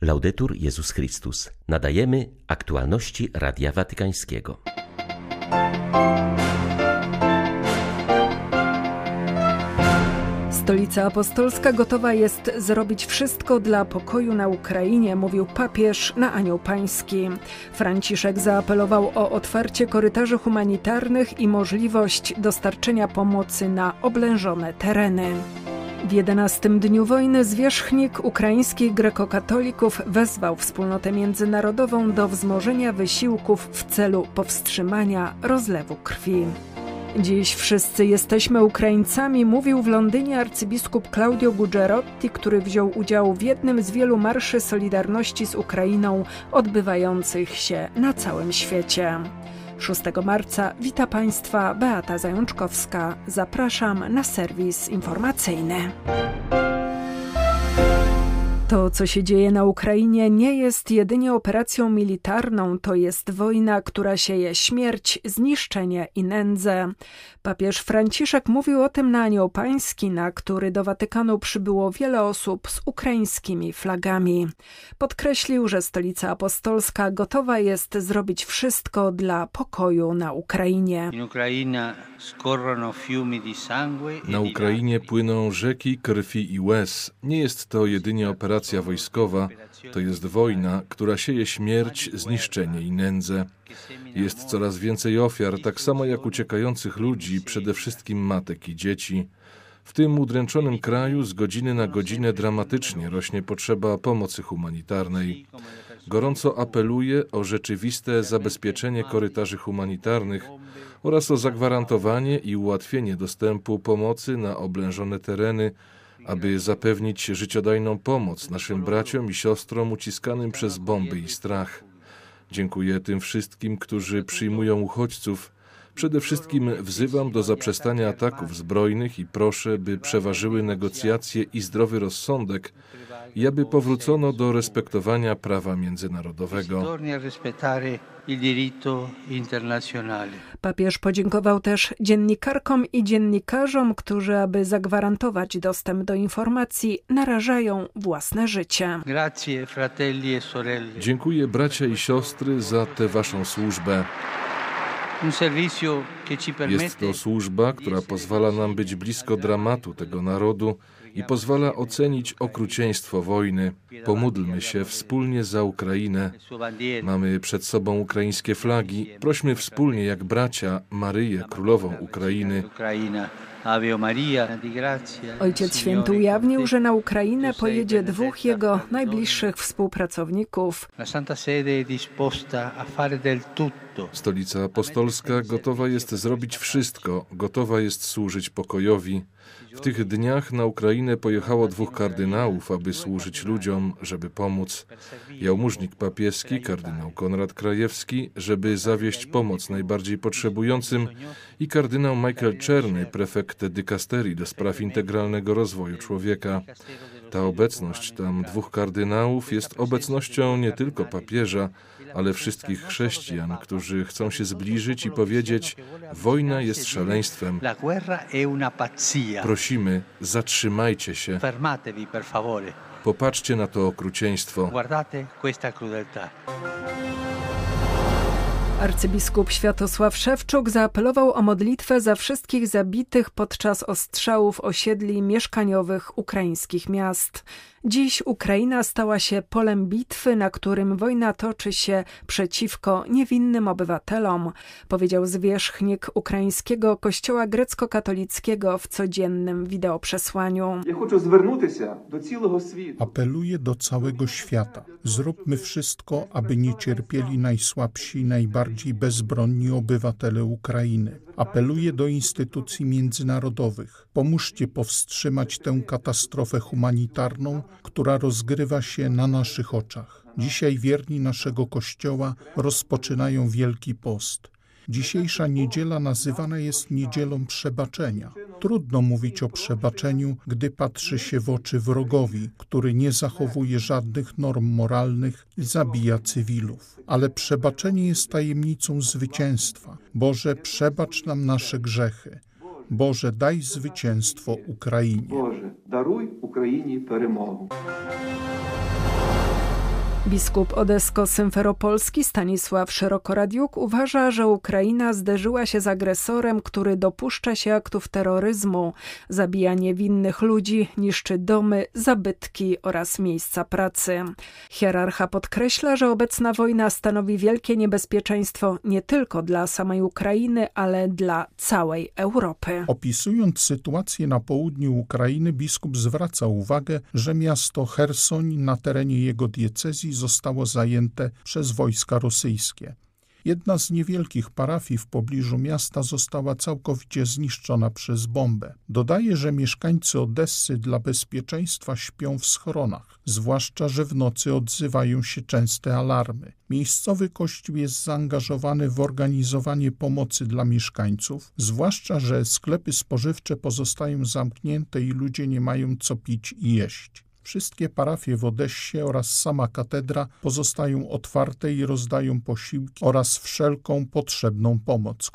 Laudetur Jezus Chrystus. Nadajemy aktualności Radia Watykańskiego. Stolica Apostolska gotowa jest zrobić wszystko dla pokoju na Ukrainie, mówił papież na Anioł Pański. Franciszek zaapelował o otwarcie korytarzy humanitarnych i możliwość dostarczenia pomocy na oblężone tereny. W jedenastym dniu wojny zwierzchnik ukraińskich grekokatolików wezwał wspólnotę międzynarodową do wzmożenia wysiłków w celu powstrzymania rozlewu krwi. Dziś wszyscy jesteśmy Ukraińcami, mówił w Londynie arcybiskup Claudio Gugerotti, który wziął udział w jednym z wielu marszy Solidarności z Ukrainą odbywających się na całym świecie. 6 marca wita Państwa Beata Zajączkowska. Zapraszam na serwis informacyjny. To, co się dzieje na Ukrainie, nie jest jedynie operacją militarną, to jest wojna, która sieje śmierć, zniszczenie i nędzę. Papież Franciszek mówił o tym na Anioł Pański, na który do Watykanu przybyło wiele osób z ukraińskimi flagami. Podkreślił, że stolica apostolska gotowa jest zrobić wszystko dla pokoju na Ukrainie. Na Ukrainie płyną rzeki krwi i łez. Nie jest to jedynie operacja wojskowa, to jest wojna, która sieje śmierć, zniszczenie i nędzę. Jest coraz więcej ofiar, tak samo jak uciekających ludzi, przede wszystkim matek i dzieci. W tym udręczonym kraju z godziny na godzinę dramatycznie rośnie potrzeba pomocy humanitarnej. Gorąco apeluję o rzeczywiste zabezpieczenie korytarzy humanitarnych oraz o zagwarantowanie i ułatwienie dostępu pomocy na oblężone tereny, aby zapewnić życiodajną pomoc naszym braciom i siostrom uciskanym przez bomby i strach. Dziękuję tym wszystkim, którzy przyjmują uchodźców. Przede wszystkim wzywam do zaprzestania ataków zbrojnych i proszę, by przeważyły negocjacje i zdrowy rozsądek, i aby powrócono do respektowania prawa międzynarodowego. Papież podziękował też dziennikarkom i dziennikarzom, którzy, aby zagwarantować dostęp do informacji, narażają własne życie. Dziękuję bracia i siostry za tę waszą służbę. un servicio Jest to służba, która pozwala nam być blisko dramatu tego narodu i pozwala ocenić okrucieństwo wojny. Pomódlmy się wspólnie za Ukrainę. Mamy przed sobą ukraińskie flagi. Prośmy wspólnie jak bracia Maryję, królową Ukrainy. Ojciec Święty ujawnił, że na Ukrainę pojedzie dwóch jego najbliższych współpracowników. Stolica Apostolska gotowa jest zrobić wszystko, gotowa jest służyć pokojowi. W tych dniach na Ukrainę pojechało dwóch kardynałów, aby służyć ludziom, żeby pomóc. Jałmużnik papieski, kardynał Konrad Krajewski, żeby zawieść pomoc najbardziej potrzebującym i kardynał Michael Czerny, prefekt dykasterii do spraw integralnego rozwoju człowieka. Ta obecność tam dwóch kardynałów jest obecnością nie tylko papieża, ale wszystkich chrześcijan, którzy chcą się zbliżyć i powiedzieć: Wojna jest szaleństwem. Prosimy, zatrzymajcie się. Popatrzcie na to okrucieństwo. Arcybiskup Światosław Szewczuk zaapelował o modlitwę za wszystkich zabitych podczas ostrzałów osiedli mieszkaniowych ukraińskich miast. Dziś Ukraina stała się polem bitwy, na którym wojna toczy się przeciwko niewinnym obywatelom, powiedział zwierzchnik ukraińskiego kościoła grecko-katolickiego w codziennym wideoprzesłaniu. Apeluję do całego świata. Zróbmy wszystko, aby nie cierpieli najsłabsi, najbardziej bezbronni obywatele Ukrainy. Apeluję do instytucji międzynarodowych. Pomóżcie powstrzymać tę katastrofę humanitarną, która rozgrywa się na naszych oczach. Dzisiaj wierni naszego Kościoła rozpoczynają Wielki Post. Dzisiejsza niedziela nazywana jest niedzielą przebaczenia. Trudno mówić o przebaczeniu, gdy patrzy się w oczy wrogowi, który nie zachowuje żadnych norm moralnych i zabija cywilów. Ale przebaczenie jest tajemnicą zwycięstwa. Boże, przebacz nam nasze grzechy. Boże, daj zwycięstwo Ukrainie. Boże, daruj Україні перемогу. Biskup Odesko-Symferopolski Stanisław Szerokoradiuk uważa, że Ukraina zderzyła się z agresorem, który dopuszcza się aktów terroryzmu, zabija niewinnych ludzi, niszczy domy, zabytki oraz miejsca pracy. Hierarcha podkreśla, że obecna wojna stanowi wielkie niebezpieczeństwo nie tylko dla samej Ukrainy, ale dla całej Europy. Opisując sytuację na południu Ukrainy, biskup zwraca uwagę, że miasto Hersoń na terenie jego diecezji zostało zajęte przez wojska rosyjskie. Jedna z niewielkich parafii w pobliżu miasta została całkowicie zniszczona przez bombę. Dodaje, że mieszkańcy Odessy dla bezpieczeństwa śpią w schronach, zwłaszcza, że w nocy odzywają się częste alarmy. Miejscowy kościół jest zaangażowany w organizowanie pomocy dla mieszkańców, zwłaszcza, że sklepy spożywcze pozostają zamknięte i ludzie nie mają co pić i jeść. Wszystkie parafie w Odessie oraz sama katedra pozostają otwarte i rozdają posiłki oraz wszelką potrzebną pomoc.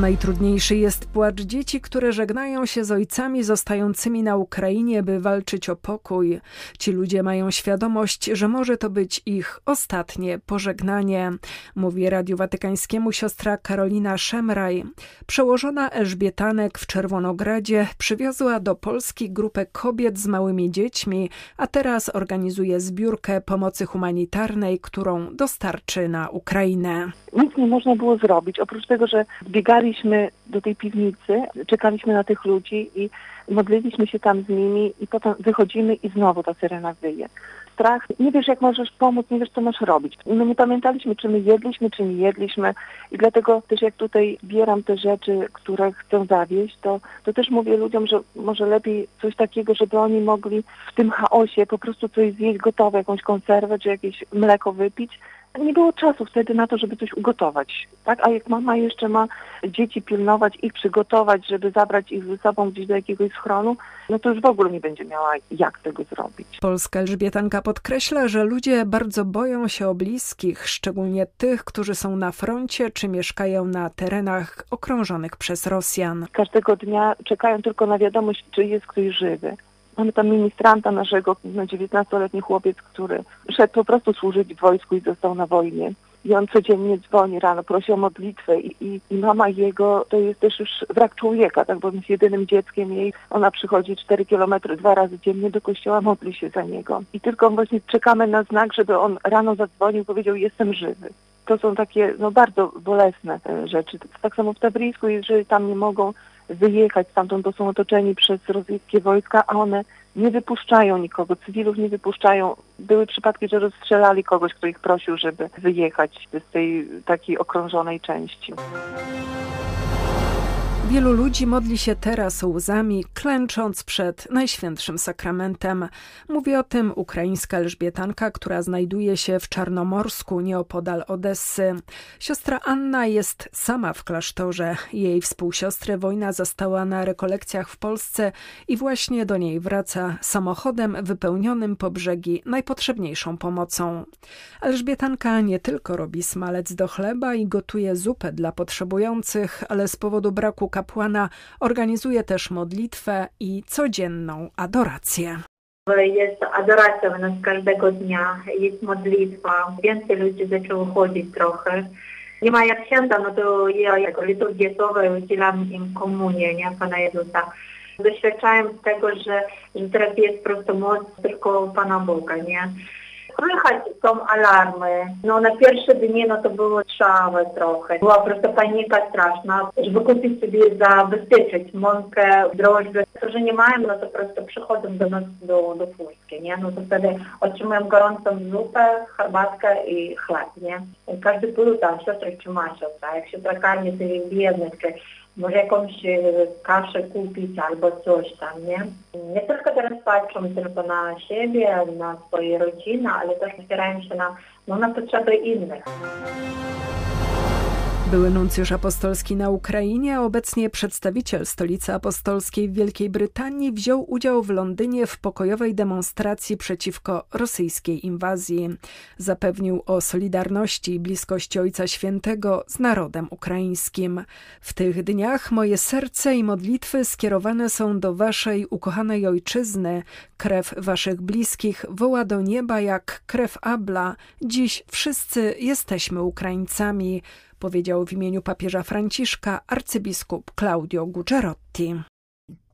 Najtrudniejszy jest płacz dzieci, które żegnają się z ojcami zostającymi na Ukrainie, by walczyć o pokój. Ci ludzie mają świadomość, że może to być ich ostatnie pożegnanie, mówi Radiu Watykańskiemu siostra Karolina Szemraj. Przełożona Elżbietanek w Czerwonogradzie przywiozła do Polski grupę kobiet z małymi dziećmi, a teraz organizuje zbiórkę pomocy humanitarnej, którą dostarczy na Ukrainę. Nic nie można było zrobić, oprócz tego, że zbiegali Wracaliśmy do tej piwnicy, czekaliśmy na tych ludzi i modliliśmy się tam z nimi i potem wychodzimy i znowu ta syrena wyje. Strach, nie wiesz jak możesz pomóc, nie wiesz co masz robić. My nie pamiętaliśmy, czy my jedliśmy, czy nie jedliśmy i dlatego też jak tutaj bieram te rzeczy, które chcę zawieść, to, to też mówię ludziom, że może lepiej coś takiego, żeby oni mogli w tym chaosie po prostu coś zjeść gotowe, jakąś konserwę, czy jakieś mleko wypić, nie było czasu wtedy na to, żeby coś ugotować. Tak? A jak mama jeszcze ma dzieci pilnować, ich przygotować, żeby zabrać ich ze sobą gdzieś do jakiegoś schronu, no to już w ogóle nie będzie miała jak tego zrobić. Polska Elżbietanka podkreśla, że ludzie bardzo boją się o bliskich, szczególnie tych, którzy są na froncie czy mieszkają na terenach okrążonych przez Rosjan. Każdego dnia czekają tylko na wiadomość, czy jest ktoś żywy. Mamy tam ministranta naszego, 19-letni chłopiec, który szedł po prostu służyć w wojsku i został na wojnie. I on codziennie dzwoni rano, prosi o modlitwę i, i, i mama jego to jest też już wrak człowieka, tak, bo jest jedynym dzieckiem jej. Ona przychodzi 4 kilometry dwa razy dziennie do kościoła, modli się za niego. I tylko właśnie czekamy na znak, żeby on rano zadzwonił powiedział, jestem żywy. To są takie no, bardzo bolesne e, rzeczy. Tak samo w Tabrisku, jeżeli tam nie mogą wyjechać stamtąd, to są otoczeni przez rosyjskie wojska, a one nie wypuszczają nikogo, cywilów nie wypuszczają. Były przypadki, że rozstrzelali kogoś, kto ich prosił, żeby wyjechać z tej takiej okrążonej części. Wielu ludzi modli się teraz łzami, klęcząc przed Najświętszym Sakramentem. Mówi o tym ukraińska Elżbietanka, która znajduje się w Czarnomorsku, nieopodal Odessy. Siostra Anna jest sama w klasztorze. Jej współsiostry wojna zastała na rekolekcjach w Polsce i właśnie do niej wraca samochodem wypełnionym po brzegi najpotrzebniejszą pomocą. Elżbietanka nie tylko robi smalec do chleba i gotuje zupę dla potrzebujących, ale z powodu braku kapłana organizuje też modlitwę i codzienną adorację. Jest adoracja u nas każdego dnia, jest modlitwa, więcej ludzi zaczęło chodzić trochę. Nie ma jak święta, no to ja jako liturgię słowa udzielam im komunię, nie, Pana Jezusa. Doświadczałem tego, że, że teraz jest po prostu moc tylko Pana Boga, nie? Słychać są alarmy. No na pierwsze dni no to było strzały trochę. Była po prostu panika straszna, żeby kupić sobie, zabezpieczyć mąkę, drożdże. Którzy nie mają, no to po prostu przychodzą do nas do, do Polski, nie? No to wtedy otrzymują gorącą zupę, herbatkę i chleb, nie? Każdy był tam, siostry czy ma siostra. Jak siostra karmi tych biednych, czy może jakąś e, kaszę kupić albo coś tam, nie? Nie tylko teraz patrzą tylko na siebie, na swoje rodziny, ale też otwierają się na, no, na potrzeby innych. Były nuncjusz apostolski na Ukrainie, a obecnie przedstawiciel stolicy apostolskiej w Wielkiej Brytanii wziął udział w Londynie w pokojowej demonstracji przeciwko rosyjskiej inwazji. Zapewnił o solidarności i bliskości Ojca Świętego z narodem ukraińskim. W tych dniach moje serce i modlitwy skierowane są do waszej ukochanej ojczyzny. Krew waszych bliskich woła do nieba jak krew Abla. Dziś wszyscy jesteśmy Ukraińcami powiedział w imieniu papieża Franciszka arcybiskup Claudio Guccerotti.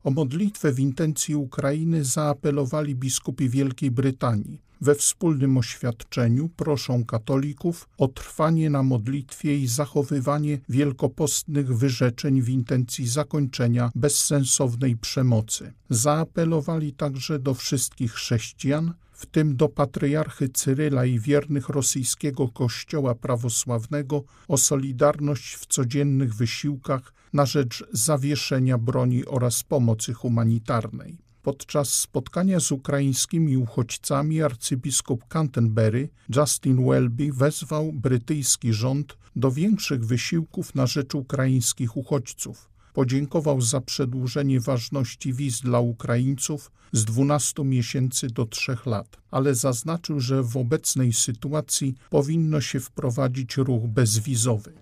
O modlitwę w intencji Ukrainy zaapelowali biskupi Wielkiej Brytanii. We wspólnym oświadczeniu proszą katolików o trwanie na modlitwie i zachowywanie wielkopostnych wyrzeczeń w intencji zakończenia bezsensownej przemocy. Zaapelowali także do wszystkich chrześcijan, w tym do patriarchy Cyryla i wiernych rosyjskiego kościoła prawosławnego o solidarność w codziennych wysiłkach na rzecz zawieszenia broni oraz pomocy humanitarnej. Podczas spotkania z ukraińskimi uchodźcami arcybiskup Canterbury Justin Welby wezwał brytyjski rząd do większych wysiłków na rzecz ukraińskich uchodźców podziękował za przedłużenie ważności wiz dla Ukraińców z 12 miesięcy do 3 lat, ale zaznaczył, że w obecnej sytuacji powinno się wprowadzić ruch bezwizowy.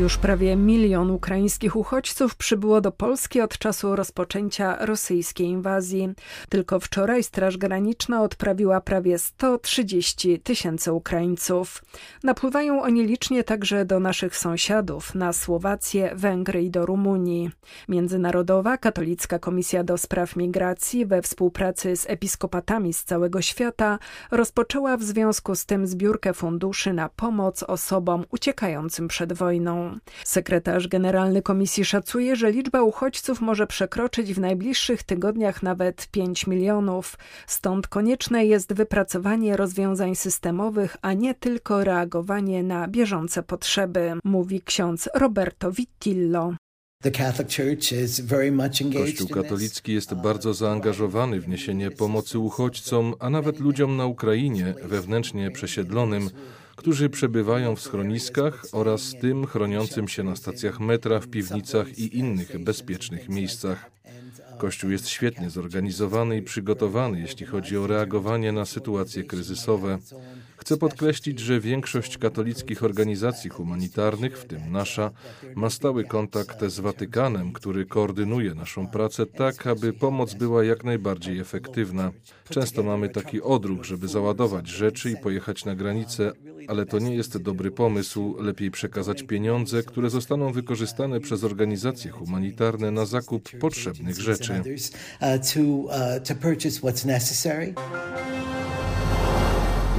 Już prawie milion ukraińskich uchodźców przybyło do Polski od czasu rozpoczęcia rosyjskiej inwazji. Tylko wczoraj Straż Graniczna odprawiła prawie 130 tysięcy Ukraińców. Napływają oni licznie także do naszych sąsiadów, na Słowację, Węgry i do Rumunii. Międzynarodowa Katolicka Komisja do Spraw Migracji we współpracy z episkopatami z całego świata rozpoczęła w związku z tym zbiórkę funduszy na pomoc osobom uciekającym przed wojną. Sekretarz generalny komisji szacuje, że liczba uchodźców może przekroczyć w najbliższych tygodniach nawet 5 milionów. Stąd konieczne jest wypracowanie rozwiązań systemowych, a nie tylko reagowanie na bieżące potrzeby, mówi ksiądz Roberto Vittillo. Kościół katolicki jest bardzo zaangażowany w niesienie pomocy uchodźcom, a nawet ludziom na Ukrainie, wewnętrznie przesiedlonym, którzy przebywają w schroniskach oraz tym chroniącym się na stacjach metra, w piwnicach i innych bezpiecznych miejscach. Kościół jest świetnie zorganizowany i przygotowany, jeśli chodzi o reagowanie na sytuacje kryzysowe. Chcę podkreślić, że większość katolickich organizacji humanitarnych, w tym nasza, ma stały kontakt z Watykanem, który koordynuje naszą pracę tak, aby pomoc była jak najbardziej efektywna. Często mamy taki odruch, żeby załadować rzeczy i pojechać na granicę, ale to nie jest dobry pomysł. Lepiej przekazać pieniądze, które zostaną wykorzystane przez organizacje humanitarne na zakup potrzebnych rzeczy.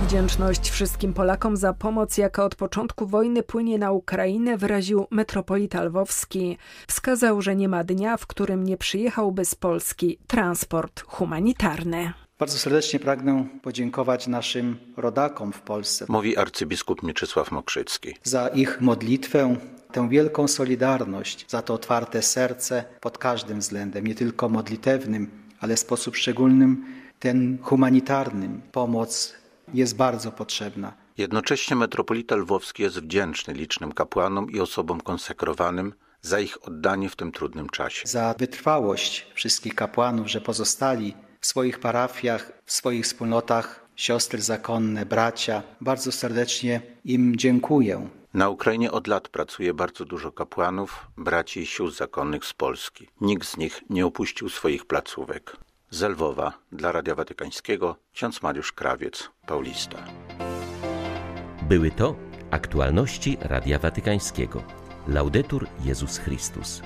Wdzięczność wszystkim Polakom za pomoc, jaka od początku wojny płynie na Ukrainę, wyraził metropolita lwowski. Wskazał, że nie ma dnia, w którym nie przyjechałby z Polski transport humanitarny. Bardzo serdecznie pragnę podziękować naszym rodakom w Polsce. Mówi arcybiskup Mieczysław Mokrzycki. Za ich modlitwę, tę wielką solidarność, za to otwarte serce pod każdym względem, nie tylko modlitewnym, ale w sposób szczególnym ten humanitarnym. Pomoc jest bardzo potrzebna. Jednocześnie metropolita lwowski jest wdzięczny licznym kapłanom i osobom konsekrowanym za ich oddanie w tym trudnym czasie. Za wytrwałość wszystkich kapłanów, że pozostali w swoich parafiach, w swoich wspólnotach, siostry zakonne, bracia. Bardzo serdecznie im dziękuję. Na Ukrainie od lat pracuje bardzo dużo kapłanów, braci i sióstr zakonnych z Polski. Nikt z nich nie opuścił swoich placówek. Z Lwowa dla Radia Watykańskiego ksiądz Mariusz Krawiec, Paulista. Były to aktualności Radia Watykańskiego. Laudetur Jezus Chrystus.